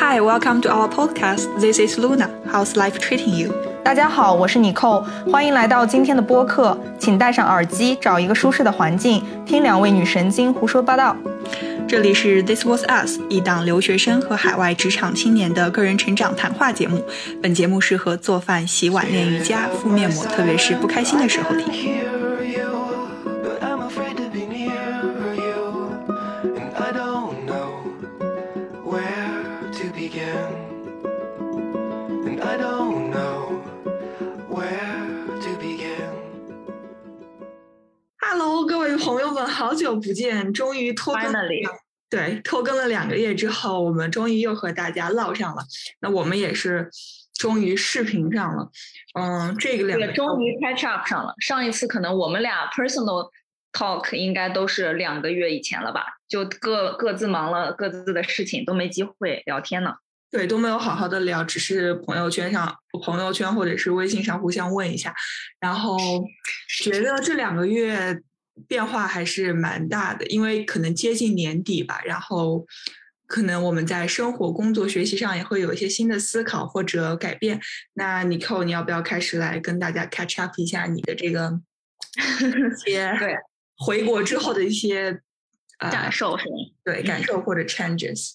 Hi, welcome to our podcast. This is Luna. How's life treating you? 大家好，我是妮蔻，欢迎来到今天的播客。请戴上耳机，找一个舒适的环境，听两位女神经胡说八道。这里是 This Was Us，一档留学生和海外职场青年的个人成长谈话节目。本节目适合做饭、洗碗、练瑜伽、敷面膜，特别是不开心的时候听。们，好久不见！终于拖更 Finally 对拖更了两个月之后，我们终于又和大家唠上了。那我们也是终于视频上了。嗯，这个两个也终于 catch up 上了。上一次可能我们俩 personal talk 应该都是两个月以前了吧，就各各自忙了各自的事情，都没机会聊天呢。对都没有好好的聊，只是朋友圈上、朋友圈或者是微信上互相问一下，然后觉得这两个月变化还是蛮大的，因为可能接近年底吧，然后可能我们在生活、工作、学习上也会有一些新的思考或者改变。那 Nicole，，你要不要开始来跟大家 catch up 一下你的这个一 些对回国之后的一些呃感受是吗？对感受或者 changes？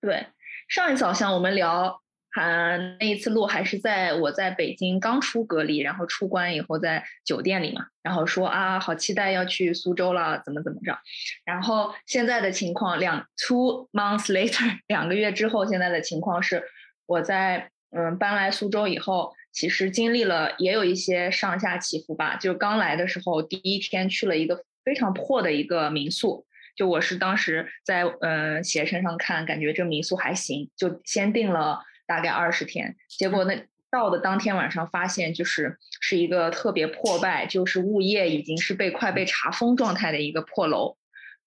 对，上一次好像我们聊，还那一次录还是在我在北京刚出隔离，然后出关以后在酒店里嘛，然后说啊，好期待要去苏州了，怎么怎么着。然后现在的情况，两 two months later，两个月之后，现在的情况是我在嗯搬来苏州以后，其实经历了也有一些上下起伏吧。就刚来的时候，第一天去了一个非常破的一个民宿。就我是当时在呃携程上看，感觉这民宿还行，就先订了大概二十天，结果那到的当天晚上发现就是是一个特别破败，就是物业已经是被快被查封状态的一个破楼，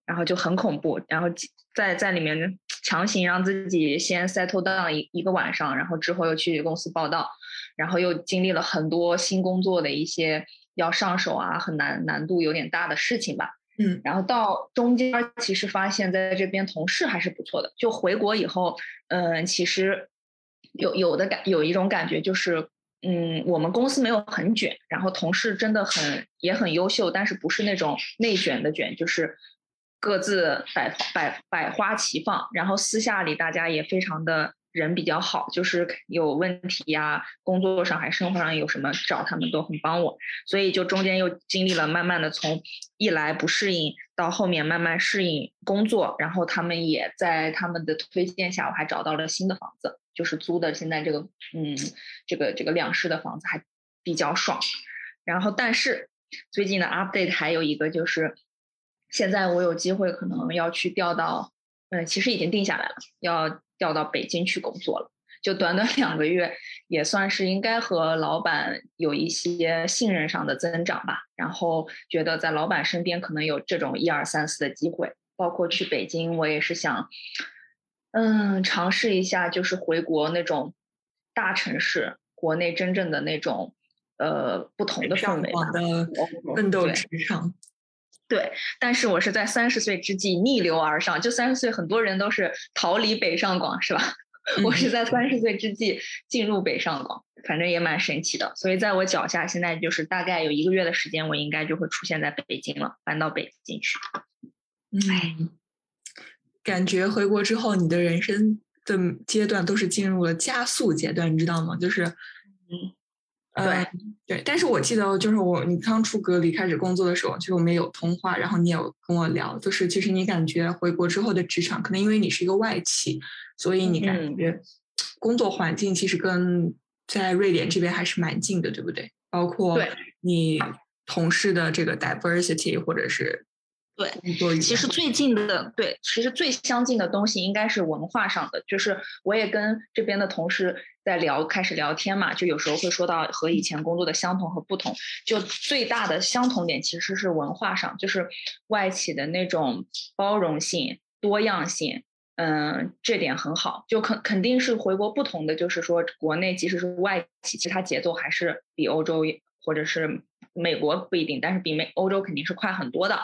然后就很恐怖，然后在在里面强行让自己先 settle down 一一个晚上，然后之后又去公司报道，然后又经历了很多新工作的一些要上手啊，很难难度有点大的事情吧。嗯然后到中间儿其实发现在这边同事还是不错的。就回国以后，嗯，其实有有的感有一种感觉就是，嗯，我们公司没有很卷，然后同事真的很也很优秀，但是不是那种内卷的卷，就是各自百百百花齐放，然后私下里大家也非常的人比较好，就是有问题呀、工作上还生活上有什么找他们都很帮我。所以就中间又经历了慢慢的从一来不适应到后面慢慢适应工作，然后他们也在他们的推荐下，我还找到了新的房子，就是租的现在这个嗯这个这个两室的房子还比较爽。然后但是最近的 update 还有一个就是，现在我有机会可能要去调到，嗯，其实已经定下来了，要调到北京去工作了。就短短 两个月，也算是应该和老板有一些信任上的增长吧。然后觉得在老板身边可能有这种一二三四的机会，包括去北京，我也是想，嗯，尝试一下，就是回国那种大城市，国内真正的那种呃不同的氛围。的奋斗对职场。对，但是我是在三十岁之际逆流而上。就三十岁，很多人都是逃离北上广，是吧？我是在三十岁之际进入北上广，反正也蛮神奇的。所以在我脚下，现在就是大概有一个月的时间，我应该就会出现在北京了，搬到北京去。嗯，感觉回国之后，你的人生的阶段都是进入了加速阶段，你知道吗？就是，嗯，对，对。但是我记得，就是我你刚出隔离开始工作的时候，就我们有通话，然后你有跟我聊，就是其实你感觉回国之后的职场，可能因为你是一个外企，所以你感嗯觉工作环境其实跟在瑞典这边还是蛮近的，对不对？包括你同事的这个 diversity 或者是对其实最近的对，其实最相近的东西应该是文化上的，就是我也跟这边的同事在聊，开始聊天嘛，就有时候会说到和以前工作的相同和不同，就最大的相同点其实是文化上，就是外企的那种包容性、多样性。嗯，这点很好，就肯肯定是回国不同的，就是说国内即使是外企，其实它节奏还是比欧洲或者是美国不一定，但是比美欧洲肯定是快很多的。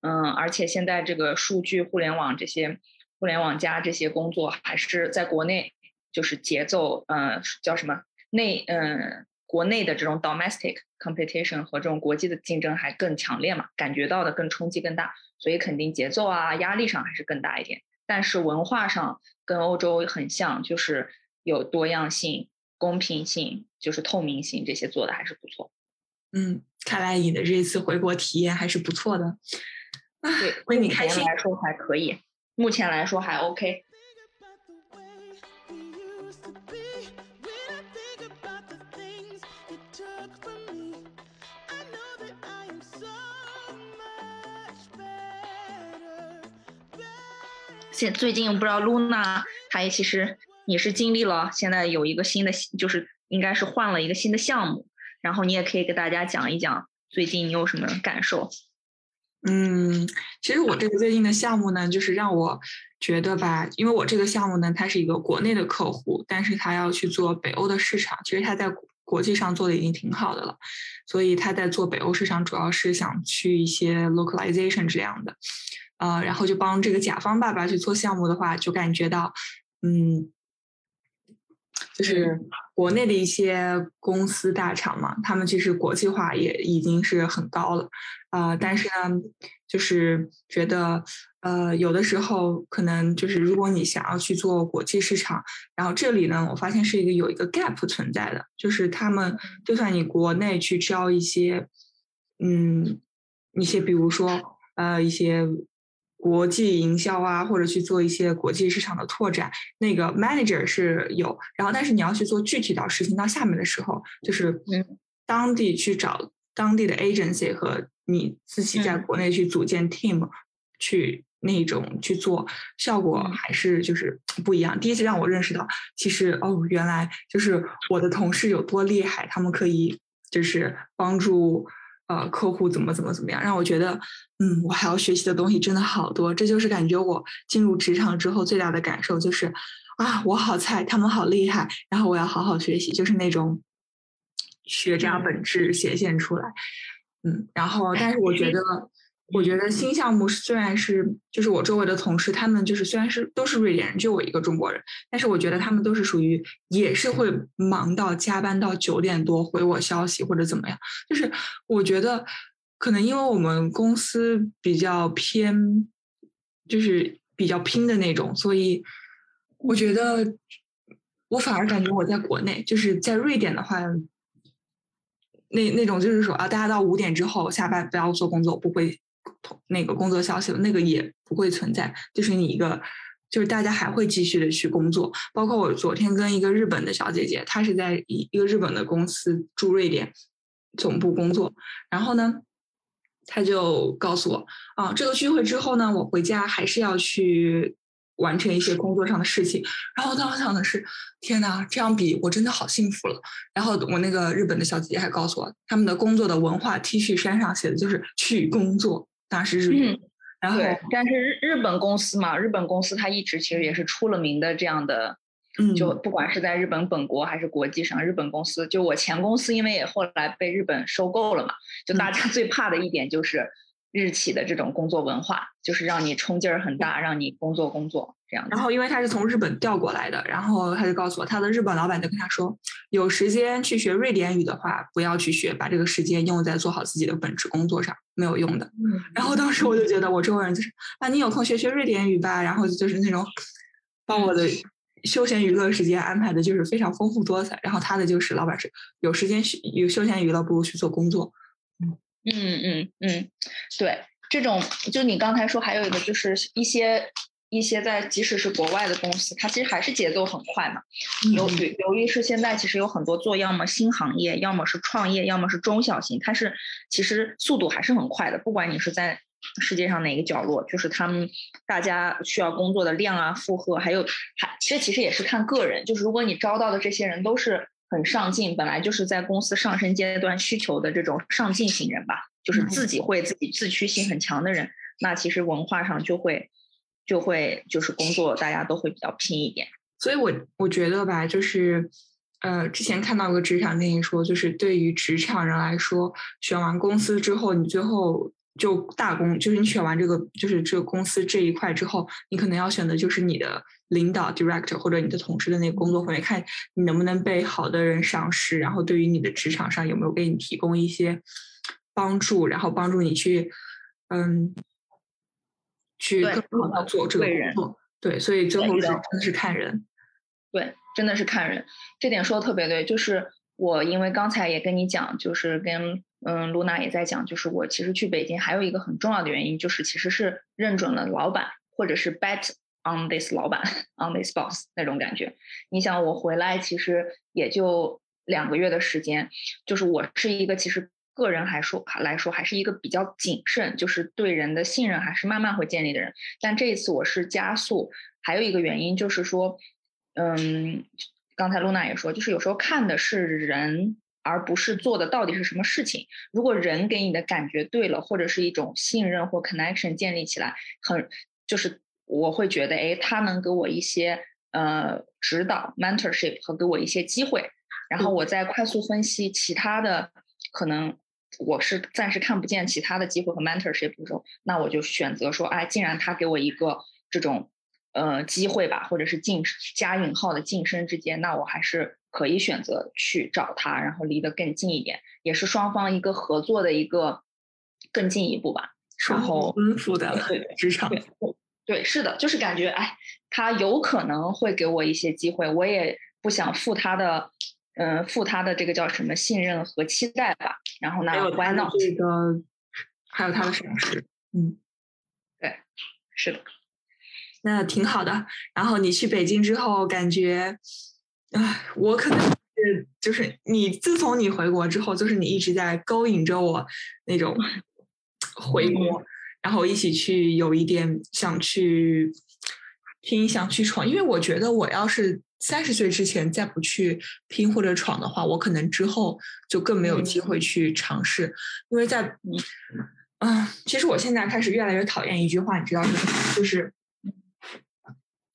嗯，而且现在这个数据、互联网这些互联网加这些工作还是在国内，就是节奏，呃，叫什么内，嗯，国内的这种 domestic competition 和这种国际的竞争还更强烈嘛，感觉到的更冲击更大，所以肯定节奏啊，压力上还是更大一点。但是文化上跟欧洲很像，就是有多样性、公平性，就是透明性这些做的还是不错。嗯，看来你的这次回国体验还是不错的。对，为你开心来说还可以，目前来说还 OK。现最近不知道露娜，她也其实也是经历了，现在有一个新的，就是应该是换了一个新的项目，然后你也可以给大家讲一讲最近你有什么感受。嗯，其实我这个最近的项目呢，就是让我觉得吧，因为我这个项目呢，它是一个国内的客户，但是他要去做北欧的市场，其实他在国际上做的已经挺好的了，所以他在做北欧市场，主要是想去一些 localization 这样的，呃，然后就帮这个甲方爸爸去做项目的话，就感觉到，嗯。就是国内的一些公司大厂嘛，他们其实国际化也已经是很高了，啊，但是呢，就是觉得，呃，有的时候可能就是如果你想要去做国际市场，然后这里呢，我发现是一个有一个 gap 存在的，就是他们就算你国内去招一些，嗯，一些比如说呃一些。国际营销啊，或者去做一些国际市场的拓展，那个 manager 是有，然后但是你要去做具体到实行到下面的时候，就是当地去找当地的 agency 和你自己在国内去组建 team，去那种去做，效果还是就是不一样。第一次让我认识到，其实哦，原来就是我的同事有多厉害，他们可以就是帮助。呃，客户怎么怎么怎么样，让我觉得，嗯，我还要学习的东西真的好多。这就是感觉我进入职场之后最大的感受，就是啊，我好菜，他们好厉害，然后我要好好学习，就是那种学渣本质显现出来。嗯，然后，但是我觉得。我觉得新项目虽然是，就是我周围的同事，他们就是虽然是都是瑞典人，就我一个中国人，但是我觉得他们都是属于也是会忙到加班到九点多回我消息或者怎么样。就是我觉得可能因为我们公司比较偏，就是比较拼的那种，所以我觉得我反而感觉我在国内，就是在瑞典的话。那那种就是说啊，大家到五点之后下班不要做工作，不会。那个工作消息那个也不会存在，就是你一个，就是大家还会继续的去工作。包括我昨天跟一个日本的小姐姐，她是在一一个日本的公司驻瑞典总部工作，然后呢，她就告诉我，啊，这个聚会之后呢，我回家还是要去完成一些工作上的事情。然后当时想的是，天呐，这样比我真的好幸福了。然后我那个日本的小姐姐还告诉我，他们的工作的文化 T 恤衫上写的就是去工作。当时日语，然后但是日日本公司嘛，日本公司它一直其实也是出了名的这样的，嗯，就不管是在日本本国还是国际上，日本公司就我前公司，因为也后来被日本收购了嘛，就大家 最怕的一点就是。日企的这种工作文化，就是让你冲劲儿很大，让你工作工作这样。然后，因为他是从日本调过来的，然后他就告诉我，他的日本老板就跟他说，有时间去学瑞典语的话，不要去学，把这个时间用在做好自己的本职工作上，没有用的。然后当时我就觉得，我周围人就是啊，你有空学学瑞典语吧，然后就是那种把我的休闲娱乐时间安排的就是非常丰富多彩。然后他的就是老板是有时间有休闲娱乐，不如去做工作。嗯嗯嗯，对，这种就你刚才说还有一个就是一些一些在即使是国外的公司，它其实还是节奏很快嘛。由于由于是现在其实有很多做要么新行业，要么是创业，要么是中小型，它是其实速度还是很快的。不管你是在世界上哪个角落，就是他们大家需要工作的量啊、负荷，还有还这其实也是看个人。就是如果你招到的这些人都是。很上进，本来就是在公司上升阶段需求的这种上进型人吧，就是自己会自己自驱性很强的人，那其实文化上就会就会就是工作大家都会比较拼一点。所以我我觉得吧，就是呃，之前看到个职场建议说，就是对于职场人来说，选完公司之后，你最后就大公，就是你选完这个，就是这个公司这一块之后，你可能要选的就是你的领导 director 或者你的同事的那个工作氛围，看你能不能被好的人赏识，然后对于你的职场上有没有给你提供一些帮助，然后帮助你去，嗯，去更好的做这个人工作。对，所以最后是真的是看人。对，真的是看人，这点说的特别对。就是我因为刚才也跟你讲，就是跟嗯露娜也在讲，就是我其实去北京还有一个很重要的原因，就是其实是认准了老板，或者是 bet on this 老板 on this boss 那种感觉。你想我回来其实也就两个月的时间，就是我是一个其实个人还说来说还是一个比较谨慎，就是对人的信任还是慢慢会建立的人。但这一次我是加速，还有一个原因就是说。嗯，刚才露娜也说，就是有时候看的是人，而不是做的到底是什么事情。如果人给你的感觉对了，或者是一种信任或 connection 建立起来，很就是我会觉得，哎，他能给我一些呃指导 mentorship 和给我一些机会，然后我再快速分析其他的可能。我是暂时看不见其他的机会和 mentorship 的时候，那我就选择说，哎，既然他给我一个这种呃机会吧，或者是晋加引号的晋升之间，那我还是可以选择去找他，然后离得更近一点，也是双方一个合作的一个更进一步吧。然后丰富的对职场，对 对，是的，就是感觉哎，他有可能会给我一些机会，我也不想负他的，嗯、负他的这个叫什么信任和期待吧。然后呢还有？这个，还有他的赏识，嗯。对是的，那挺好的。然后你去北京之后，感觉，唉，我可能是就是你自从你回国之后，就是你一直在勾引着我那种 回国，然后一起去有一点想去拼，想去闯。因为我觉得我要是三十岁之前再不去拼或者闯的话，我可能之后就更没有机会去尝试，因为在。啊，其实我现在开始越来越讨厌一句话，你知道是什么？就是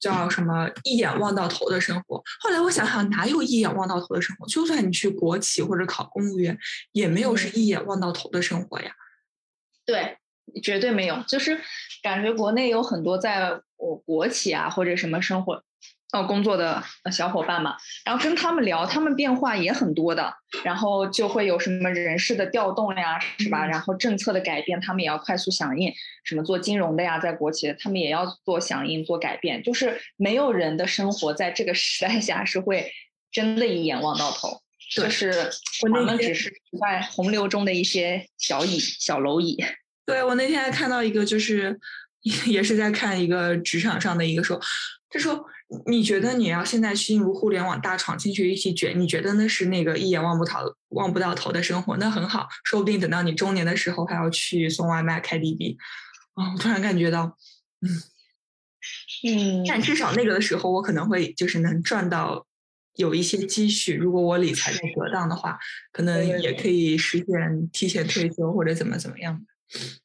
叫什么“一眼望到头”的生活。后来我想想，哪有一眼望到头的生活？就算你去国企或者考公务员，也没有是一眼望到头的生活呀。对，绝对没有。就是感觉国内有很多在我国企啊或者什么生活。呃，工作的小伙伴嘛，然后跟他们聊，他们变化也很多的，然后就会有什么人事的调动呀，是吧？然后政策的改变，他们也要快速响应。什么做金融的呀，在国企的，他们也要做响应、做改变。就是没有人的生活在这个时代下是会真的一眼望到头，就是我们只是在洪流中的一些小蚁、小蝼蚁。对我那天还看到一个，就是 也是在看一个职场上的一个说，他说。你觉得你要现在进入互联网大厂进去一起卷，你觉得那是那个一眼望不到望不到头的生活？那很好，说不定等到你中年的时候还要去送外卖、开滴滴。啊，我突然感觉到，嗯嗯，但至少那个的时候，我可能会就是能赚到有一些积蓄。如果我理财的得当的话，可能也可以实现提前退休或者怎么怎么样。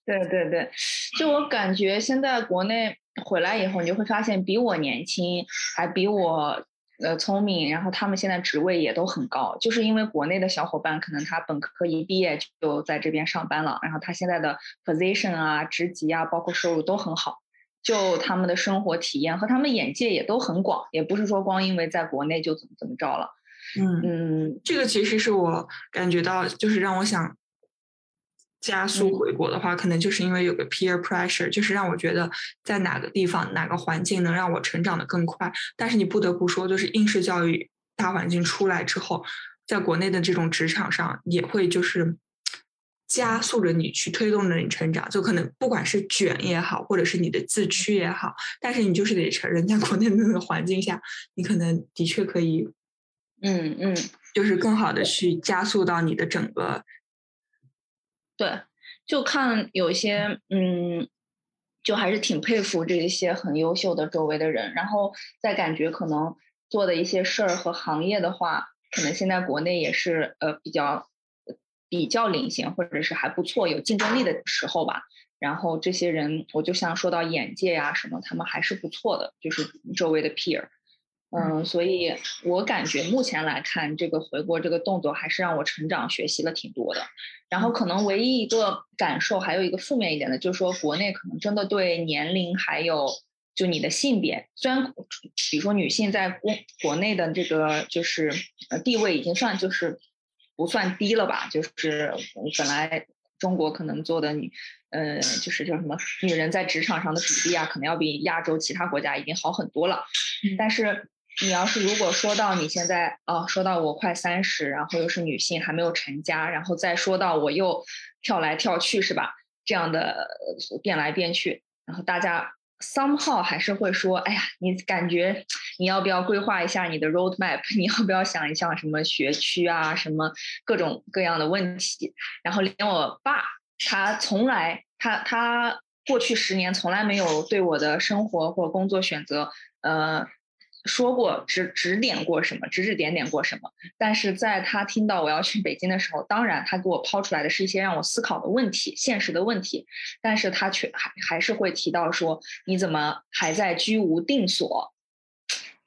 对对对，就我感觉现在国内。回来以后，你就会发现比我年轻，还比我呃聪明，然后他们现在职位也都很高，就是因为国内的小伙伴可能他本科一毕业就在这边上班了，然后他现在的 position 啊、职级啊，包括收入都很好，就他们的生活体验和他们眼界也都很广，也不是说光因为在国内就怎么怎么着了。嗯嗯，这个其实是我感觉到，就是让我想。加速回国的话，可能就是因为有个 peer pressure，就是让我觉得在哪个地方、哪个环境能让我成长的更快。但是你不得不说，就是应试教育大环境出来之后，在国内的这种职场上，也会就是加速着你去推动着你成长。就可能不管是卷也好，或者是你的自驱也好，但是你就是得承认，在国内的那个环境下，你可能的确可以，嗯嗯，就是更好的去加速到你的整个。对，就看有些，嗯，就还是挺佩服这一些很优秀的周围的人，然后再感觉可能做的一些事儿和行业的话，可能现在国内也是呃比较比较领先，或者是还不错，有竞争力的时候吧。然后这些人，我就像说到眼界呀什么，他们还是不错的，就是周围的 peer。嗯，所以我感觉目前来看，这个回国这个动作还是让我成长学习了挺多的。然后可能唯一一个感受，还有一个负面一点的，就是说国内可能真的对年龄还有就你的性别，虽然比如说女性在国国内的这个就是呃地位已经算就是不算低了吧，就是本来中国可能做的女呃就是叫什么女人在职场上的比例啊，可能要比亚洲其他国家已经好很多了，但是。你要是如果说到你现在哦，说到我快三十，然后又是女性还没有成家，然后再说到我又跳来跳去是吧？这样的变来变去，然后大家 somehow 还是会说，哎呀，你感觉你要不要规划一下你的 road map？你要不要想一想什么学区啊，什么各种各样的问题？然后连我爸，他从来他他过去十年从来没有对我的生活或工作选择，呃。说过指指点过什么，指指点点过什么，但是在他听到我要去北京的时候，当然他给我抛出来的是一些让我思考的问题，现实的问题，但是他却还还是会提到说你怎么还在居无定所，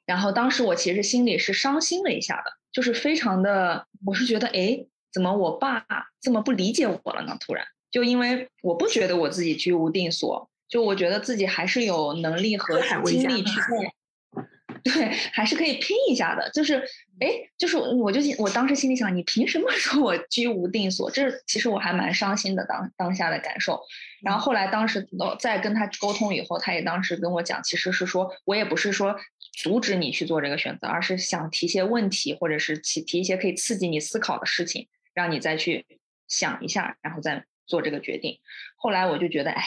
然后当时我其实心里是伤心了一下的，就是非常的，我是觉得哎，怎么我爸这么不理解我了呢？突然就因为我不觉得我自己居无定所，就我觉得自己还是有能力和精力去做。对，还是可以拼一下的。就是，哎，就是我就我当时心里想，你凭什么说我居无定所？这其实我还蛮伤心的当当下的感受。然后后来当时在跟他沟通以后，他也当时跟我讲，其实是说我也不是说阻止你去做这个选择，而是想提些问题，或者是提提一些可以刺激你思考的事情，让你再去想一下，然后再做这个决定。后来我就觉得，哎。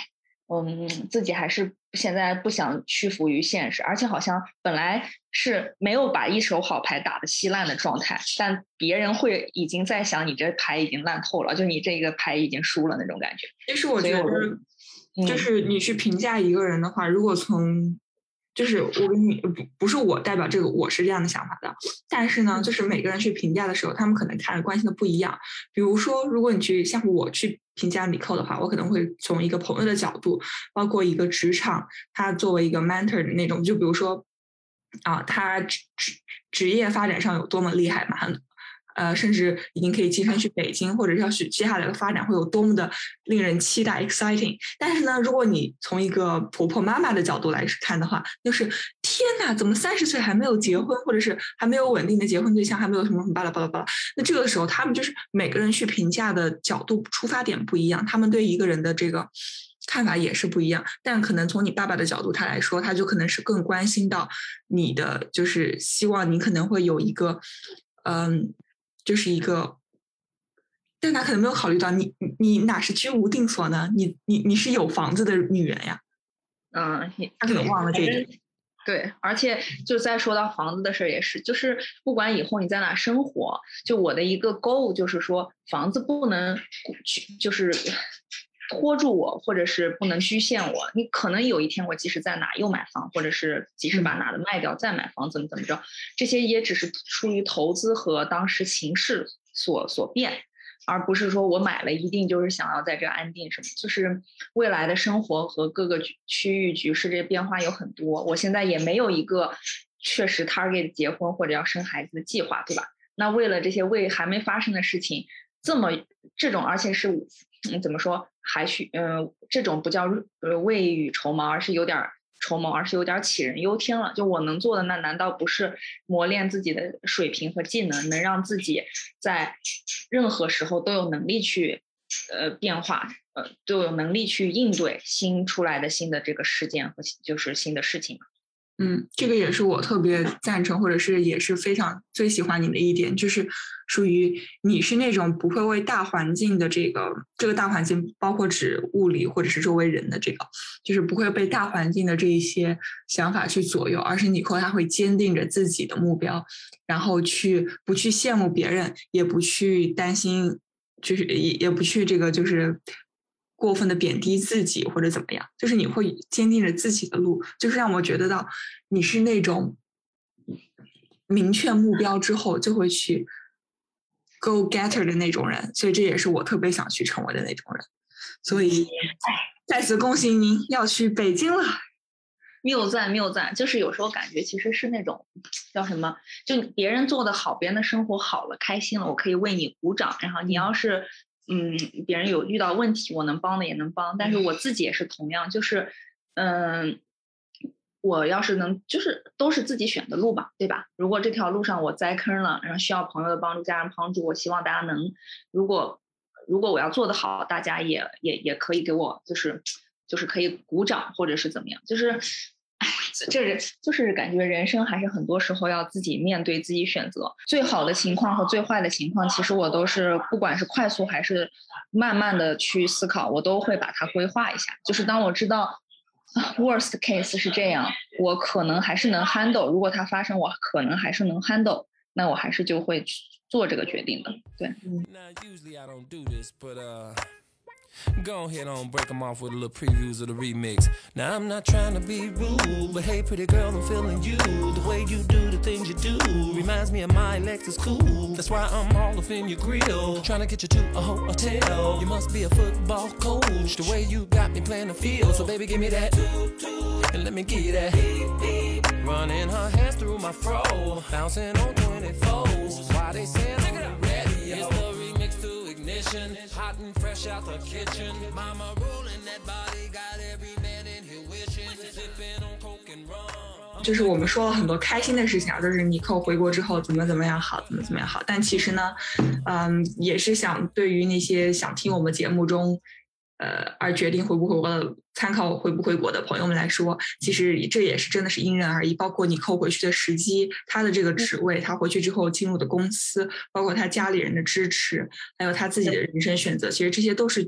嗯，自己还是现在不想屈服于现实，而且好像本来是没有把一手好牌打得稀烂的状态，但别人会已经在想你这牌已经烂透了，就你这个牌已经输了那种感觉。其实我觉得，就是你去评价一个人的话，如果从就是我跟你不不是我代表这个，我是这样的想法的。但是呢，就是每个人去评价的时候，他们可能看的关系的不一样。比如说，如果你去像我去评价李扣的话，我可能会从一个朋友的角度，包括一个职场，他作为一个 mentor 的那种，就比如说啊，他职职职业发展上有多么厉害嘛。呃，甚至已经可以晋升去北京，或者要去接下来的发展会有多么的令人期待 exciting。但是呢，如果你从一个婆婆妈妈的角度来看的话，就是天哪，怎么三十岁还没有结婚，或者是还没有稳定的结婚对象，还没有什么什么巴拉巴拉巴拉。那这个时候，他们就是每个人去评价的角度出发点不一样，他们对一个人的这个看法也是不一样。但可能从你爸爸的角度他来说，他就可能是更关心到你的，就是希望你可能会有一个，嗯。就是一个，但他可能没有考虑到你，你哪是居无定所呢？你你你是有房子的女人呀，嗯，他可能忘了这一点。对，而且就再说到房子的事儿也是，就是不管以后你在哪生活，就我的一个 goal 就是说，房子不能去，就是。拖住我，或者是不能局限我。你可能有一天，我即使在哪又买房，或者是即使把哪的卖掉再买房，怎么怎么着，这些也只是出于投资和当时形势所所变，而不是说我买了一定就是想要在这安定什么。就是未来的生活和各个区域局势这变化有很多，我现在也没有一个确实 target 结婚或者要生孩子的计划，对吧？那为了这些未还没发生的事情，这么这种，而且是嗯怎么说？还需嗯，这种不叫呃未雨绸缪，而是有点绸缪，而是有点杞人忧天了。就我能做的，那难道不是磨练自己的水平和技能，能让自己在任何时候都有能力去呃变化，呃都有能力去应对新出来的新的这个事件和就是新的事情吗嗯，这个也是我特别赞成，或者是也是非常最喜欢你的一点，就是属于你是那种不会为大环境的这个这个大环境，包括指物理或者是周围人的这个，就是不会被大环境的这一些想法去左右，而是你后他会坚定着自己的目标，然后去不去羡慕别人，也不去担心，就是也也不去这个就是。过分的贬低自己或者怎么样，就是你会坚定着自己的路，就是让我觉得到你是那种明确目标之后就会去 go getter 的那种人，所以这也是我特别想去成为的那种人。所以再次恭喜您要去北京了。谬赞谬赞，就是有时候感觉其实是那种叫什么，就别人做的好，别人的生活好了，开心了，我可以为你鼓掌。然后你要是嗯，别人有遇到问题，我能帮的也能帮，但是我自己也是同样，就是嗯，我要是能，就是都是自己选的路吧，对吧？如果这条路上我栽坑了，然后需要朋友的帮助、家人帮助，我希望大家能，如果如果我要做得好，大家也也也可以给我，就是就是可以鼓掌或者是怎么样，就是。哎，这人就是感觉人生还是很多时候要自己面对、自己选择。最好的情况和最坏的情况，其实我都是不管是快速还是慢慢的去思考，我都会把它规划一下。就是当我知道 worst case 是这样，我可能还是能 handle。如果它发生，我可能还是能 handle，那我还是就会去做这个决定的。对。Go ahead on, break them off with a little previews of the remix. Now I'm not trying to be rude, but hey, pretty girl, I'm feeling you. The way you do the things you do reminds me of my Lexus cool. That's why I'm all up in your grill, trying to get you to a hotel. You must be a football coach, the way you got me playing the field. So baby, give me that, and let me get that. Running her hands through my fro, bouncing on 24s. Why they say I'm ready? It's the remix to ignition, hot and fresh out the kitchen. Mama rolling that body, got every man in here wishing, sipping on coke and rum. 就是我们说了很多开心的事情啊，就是尼寇回国之后怎么怎么样好，怎么怎么样好。但其实呢，嗯，也是想对于那些想听我们节目中呃，而决定回不回国的参考回不回国的朋友们来说，其实这也是真的是因人而异。包括你扣回去的时机，他的这个职位，他回去之后进入的公司，包括他家里人的支持，还有他自己的人生选择，其实这些都是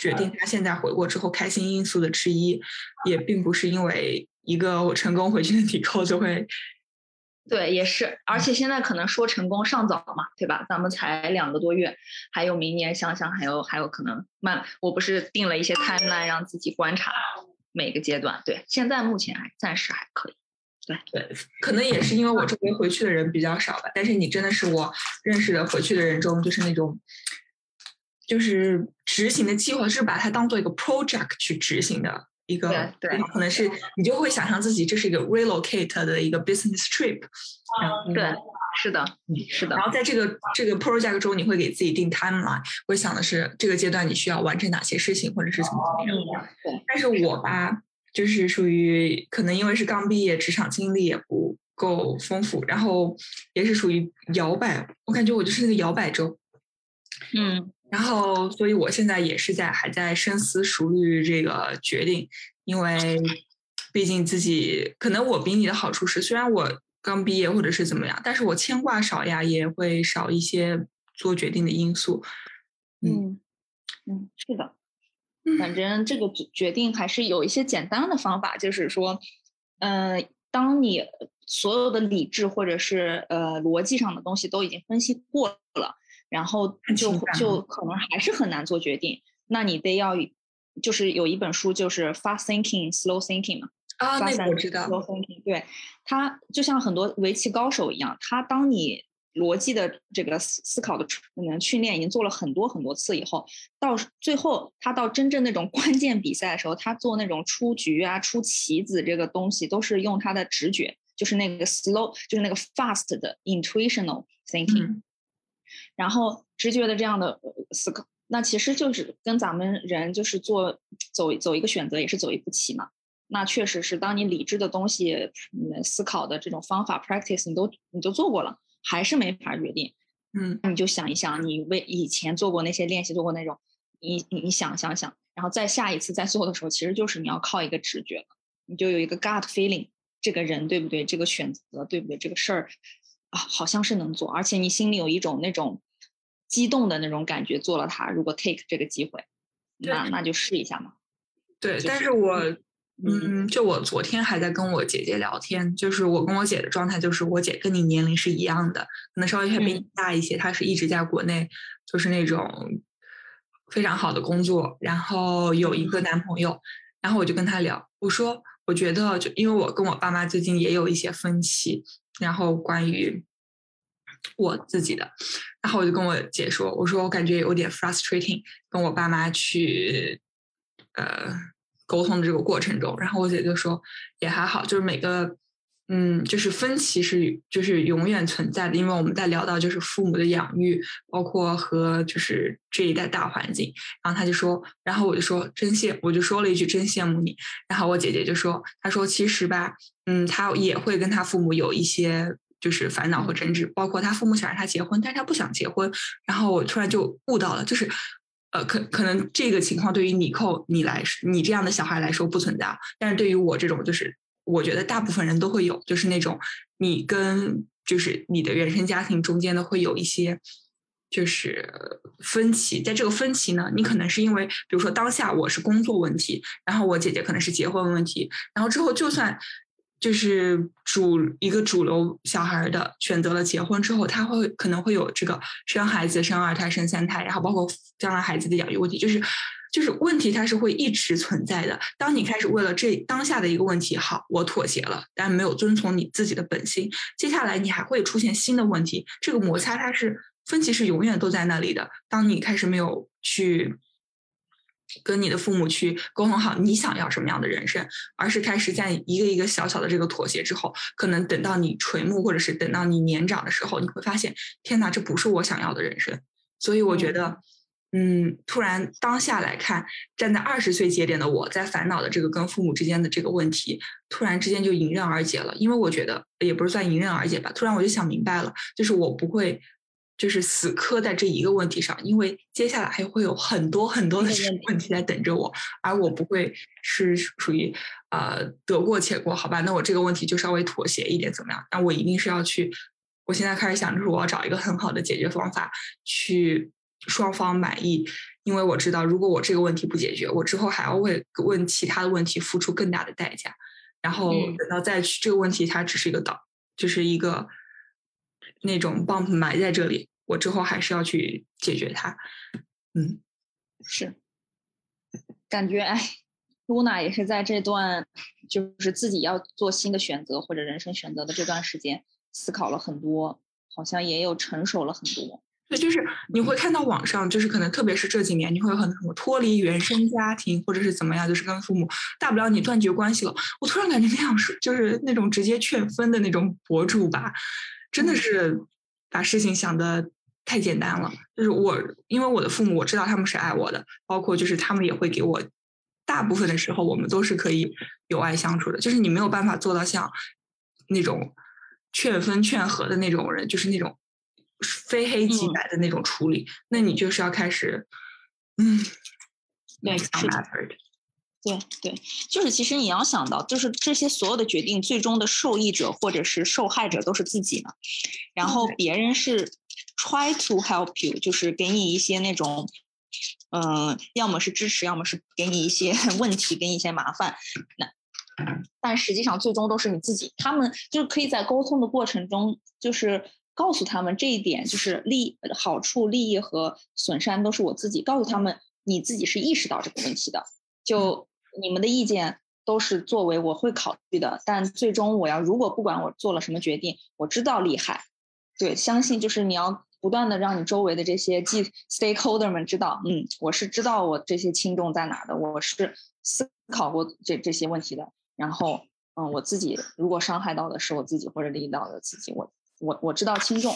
决定他现在回国之后开心因素的之一。也并不是因为一个我成功回去的抵扣就会。对，也是，而且现在可能说成功尚早嘛，对吧？咱们才两个多月，还有明年想想，还有还有可能慢。我不是定了一些 timeline 让自己观察每个阶段。对，现在目前还暂时还可以。对对，可能也是因为我周围回去的人比较少吧。但是你真的是我认识的回去的人中，就是那种，就是执行的计划是把它当做一个 project 去执行的。一个对，可能是你就会想象自己这是一个 relocate 的一个 business trip，对，是的，是的。然后在这个这个 project 中，你会给自己定 timeline，会想的是这个阶段你需要完成哪些事情，或者是怎么怎么样。对。但是我吧，就是属于可能因为是刚毕业，职场经历也不够丰富，然后也是属于摇摆，我感觉我就是那个摇摆州。嗯。然后，所以我现在也是在还在深思熟虑这个决定，因为毕竟自己可能我比你的好处是，虽然我刚毕业或者是怎么样，但是我牵挂少呀，也会少一些做决定的因素。嗯嗯，是的，反正这个决定还是有一些简单的方法，就是说，嗯，当你所有的理智或者是呃逻辑上的东西都已经分析过了。然后就就可能还是很难做决定，那你得要，就是有一本书就是 fast thinking slow thinking 嘛，啊，那个我知道，slow thinking，对，他就像很多围棋高手一样，他当你逻辑的这个思思考的嗯训练已经做了很多很多次以后，到最后他到真正那种 关键比赛的时候，他做那种出局啊、出棋子这个东西，都是用他的直觉，就是那个 slow，就是那个 fast 的 intuitional thinking。然后直觉的这样的思考，那其实就是跟咱们人就是做走走一个选择，也是走一步棋嘛。那确实是，当你理智的东西、思考的这种方法 practice 你都你都做过了，还是没法决定。嗯，那你就想一想，你为以前做过那些练习，做过那种，你你你想想想，然后再下一次再做的时候，其实就是你要靠一个直觉了，你就有一个 gut feeling，这个人对不对？这个选择对不对？这个事儿。啊，好像是能做，而且你心里有一种那种激动的那种感觉，做了它。如果 take 这个机会，那那就试一下嘛。对，但是我，嗯，就我昨天还在跟我姐姐聊天，就是我跟我姐的状态，就是我姐跟你年龄是一样的，可能稍微还比你大一些。她是一直在国内，就是那种非常好的工作，然后有一个男朋友。然后我就跟她聊，我说，我觉得就因为我跟我爸妈最近也有一些分歧。然后关于我自己的，然后我就跟我姐说，我说我感觉有点 frustrating，跟我爸妈去呃沟通的这个过程中，然后我姐就说也还好，就是每个。嗯，就是分歧是就是永远存在的，因为我们在聊到就是父母的养育，包括和就是这一代大环境。然后他就说，然后我就说真羡，我就说了一句真羡慕你。然后我姐姐就说，她说其实吧，嗯，她也会跟她父母有一些就是烦恼和争执，包括他父母想让他结婚，但是他不想结婚。然后我突然就悟到了，就是呃，可可能这个情况对于你扣你来你这样的小孩来说不存在，但是对于我这种就是。我觉得大部分人都会有，就是那种你跟就是你的原生家庭中间的会有一些就是分歧，在这个分歧呢，你可能是因为比如说当下我是工作问题，然后我姐姐可能是结婚问题，然后之后就算就是主一个主流小孩的选择了结婚之后，他会可能会有这个生孩子、生二胎、生三胎，然后包括将来孩子的养育问题，就是。就是问题，它是会一直存在的。当你开始为了这当下的一个问题，好，我妥协了，但没有遵从你自己的本心，接下来你还会出现新的问题。这个摩擦，它是分歧，是永远都在那里的。当你开始没有去跟你的父母去沟通好你想要什么样的人生，而是开始在一个一个小小的这个妥协之后，可能等到你垂暮，或者是等到你年长的时候，你会发现，天哪，这不是我想要的人生。所以我觉得。嗯，突然当下来看，站在二十岁节点的我在烦恼的这个跟父母之间的这个问题，突然之间就迎刃而解了。因为我觉得也不是算迎刃而解吧，突然我就想明白了，就是我不会就是死磕在这一个问题上，因为接下来还会有很多很多的问题在等着我，而我不会是属于呃得过且过，好吧？那我这个问题就稍微妥协一点怎么样？那我一定是要去，我现在开始想，就是我要找一个很好的解决方法去。双方满意，因为我知道，如果我这个问题不解决，我之后还要为问其他的问题付出更大的代价。然后等到再去这个问题，它只是一个导，就是一个那种 bump 埋在这里，我之后还是要去解决它。嗯，是，感觉哎，露娜也是在这段就是自己要做新的选择或者人生选择的这段时间，思考了很多，好像也有成熟了很多。对就是你会看到网上，就是可能特别是这几年，你会有很多什么脱离原生家庭，或者是怎么样，就是跟父母大不了你断绝关系了。我突然感觉那样是就是那种直接劝分的那种博主吧，真的是把事情想的太简单了。就是我因为我的父母，我知道他们是爱我的，包括就是他们也会给我，大部分的时候我们都是可以有爱相处的。就是你没有办法做到像那种劝分劝和的那种人，就是那种。非黑即白的那种处理，那你就是要开始，嗯，对，是对对，就是其实你要想到，就是这些所有的决定，最终的受益者或者是受害者都是自己嘛。然后别人是 try to help you，就是给你一些那种，嗯，要么是支持，要么是给你一些 问题，给你一些麻烦。那但实际上最终都是你自己。他们就是可以在沟通的过程中，就是。告诉他们这一点就是利好处、利益和损伤都是我自己告诉他们，你自己是意识到这个问题的。就你们的意见都是作为我会考虑的，但最终我要如果不管我做了什么决定，我知道利害。对，相信就是你要不断的让你周围的这些既 stakeholder 们知道，嗯，我是知道我这些轻重在哪的，我是思考过这这些问题的。然后，嗯，我自己如果伤害到的是我自己或者利益到的自己，我。我我知道轻重，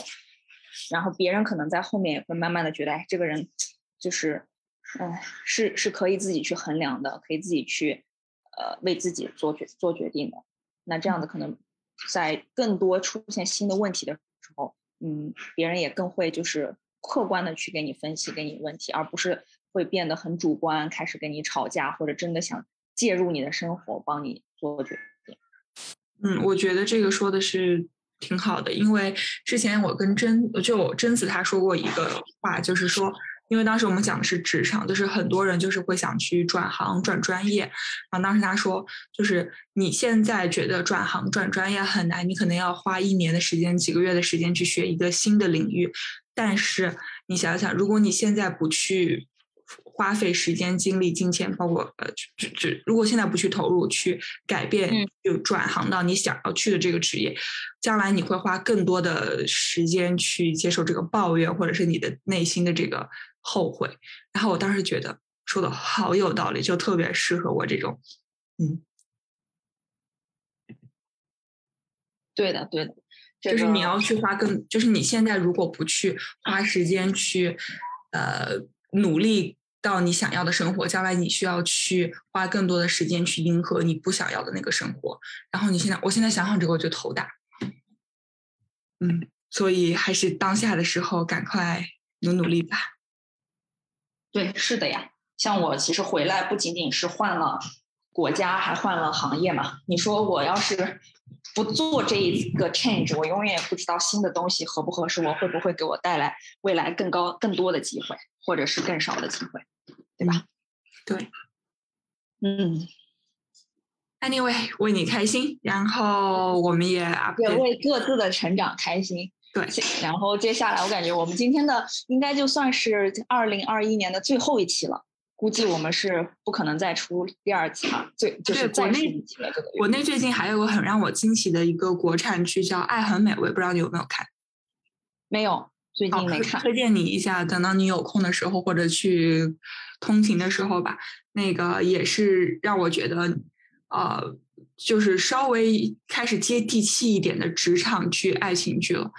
然后别人可能在后面也会慢慢的觉得，哎，这个人就是，哎，是是可以自己去衡量的，可以自己去，呃，为自己做决做决定的。那这样子可能，在更多出现新的问题的时候，嗯，别人也更会就是客观的去给你分析给你问题，而不是会变得很主观，开始跟你吵架，或者真的想介入你的生活，帮你做决定。嗯，我觉得这个说的是。挺好的，因为之前我跟贞就贞子她说过一个话，就是说，因为当时我们讲的是职场，就是很多人就是会想去转行转专业，然后当时他说，就是你现在觉得转行转专业很难，你可能要花一年的时间、几个月的时间去学一个新的领域，但是你想想，如果你现在不去。花费时间、精力、金钱，包括呃，就就如果现在不去投入、去改变，就转行到你想要去的这个职业，将来你会花更多的时间去接受这个抱怨，或者是你的内心的这个后悔。然后我当时觉得，说的好有道理，就特别适合我这种，嗯，对的，对的，就是你要去花更，就是你现在如果不去花时间去，呃，努力到你想要的生活，将来你需要去花更多的时间去迎合你不想要的那个生活。然后你现在，我现在想想这个我就头大，嗯，所以还是当下的时候赶快努努力吧。对，是的呀。像我其实回来不仅仅是换了国家，还换了行业嘛。你说我要是不做这一个 change，我永远也不知道新的东西合不合适我，会不会给我带来未来更高、更多的机会，或者是更少的机会，对吧？对嗯，，anyway，为你开心，然后我们也也 update 为各自的成长开心。对，然后接下来，我感觉我们今天的应该就算是二零二一年的最后一期了。估计我们是不可能再出第二期了，最就是国内国内最近还有个很让我惊喜的一个国产剧叫《爱很美味》，不知道你有没有看？没有，最好近没看。推荐你一下，等到你有空的时候或者去通勤的时候吧。那个也是让我觉得，呃，就是稍微开始接地气一点的职场剧、爱情剧了。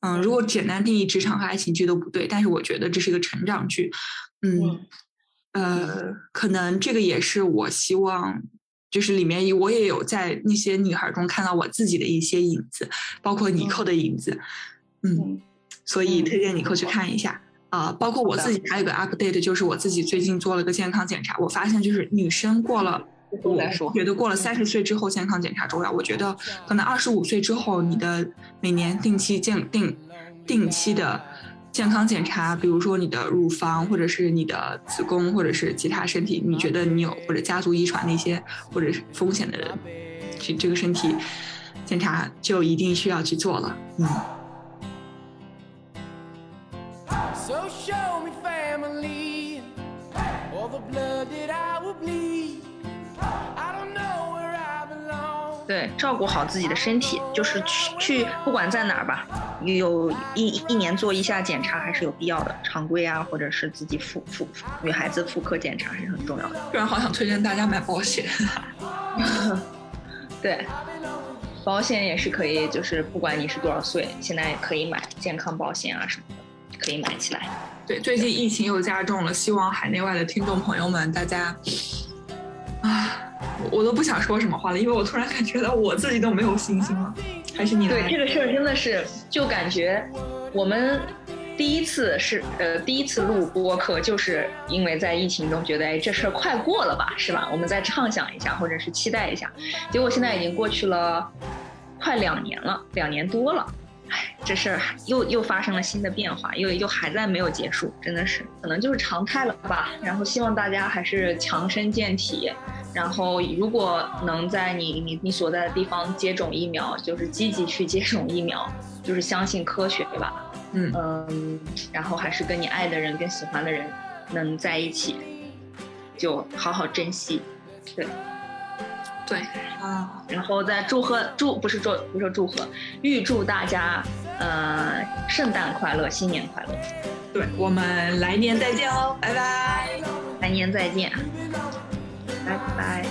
嗯，如果简单定义职场和爱情剧都不对，但是我觉得这是一个成长剧。嗯，呃，可能这个也是我希望。就是里面我也有在那些女孩中看到我自己的一些影子，包括尼寇的影子，嗯，嗯所以嗯推荐你扣去看一下啊、包括我自己还有个 update，就是我自己最近做了个健康检查，我发现就是女生过了，我后再说觉得过了三十岁之后健康检查重要。我觉得可能二十五岁之后，你的每年定期健定定期的健康检查，比如说你的乳房或者是你的子宫或者是其他身体，你觉得你有或者家族遗传的一些或者是风险的人，这这个身体检查就一定需要去做了。嗯。照顾好自己的身体，就是去去不管在哪儿吧，有一一年做一下检查还是有必要的，常规啊，或者是自己妇妇妇女孩子妇科检查还是很重要的。突然好想推荐大家买保险。对，保险也是可以，就是不管你是多少岁，现在也可以买健康保险啊什么的，可以买起来。对，最近疫情又加重了，希望海内外的听众朋友们，大家啊，我都不想说什么话了，因为我突然感觉到我自己都没有信心了。还是你对这个事儿真的是，就感觉我们第一次是呃第一次录播客，就是因为在疫情中觉得哎这事儿快过了吧，是吧？我们再畅想一下，或者是期待一下，结果现在已经过去了快两年了，两年多了。哎，这事儿又又发生了新的变化，又又还在没有结束，真的是可能就是常态了吧。然后希望大家还是强身健体，然后如果能在你你你所在的地方接种疫苗，就是积极去接种疫苗，就是相信科学吧。嗯嗯，然后还是跟你爱的人、跟喜欢的人能在一起，就好好珍惜。对，对啊，然后再祝贺祝不是祝不是祝贺，预祝大家呃圣诞快乐，新年快乐，对，我们来年再见哦，拜拜。来年再见，拜拜。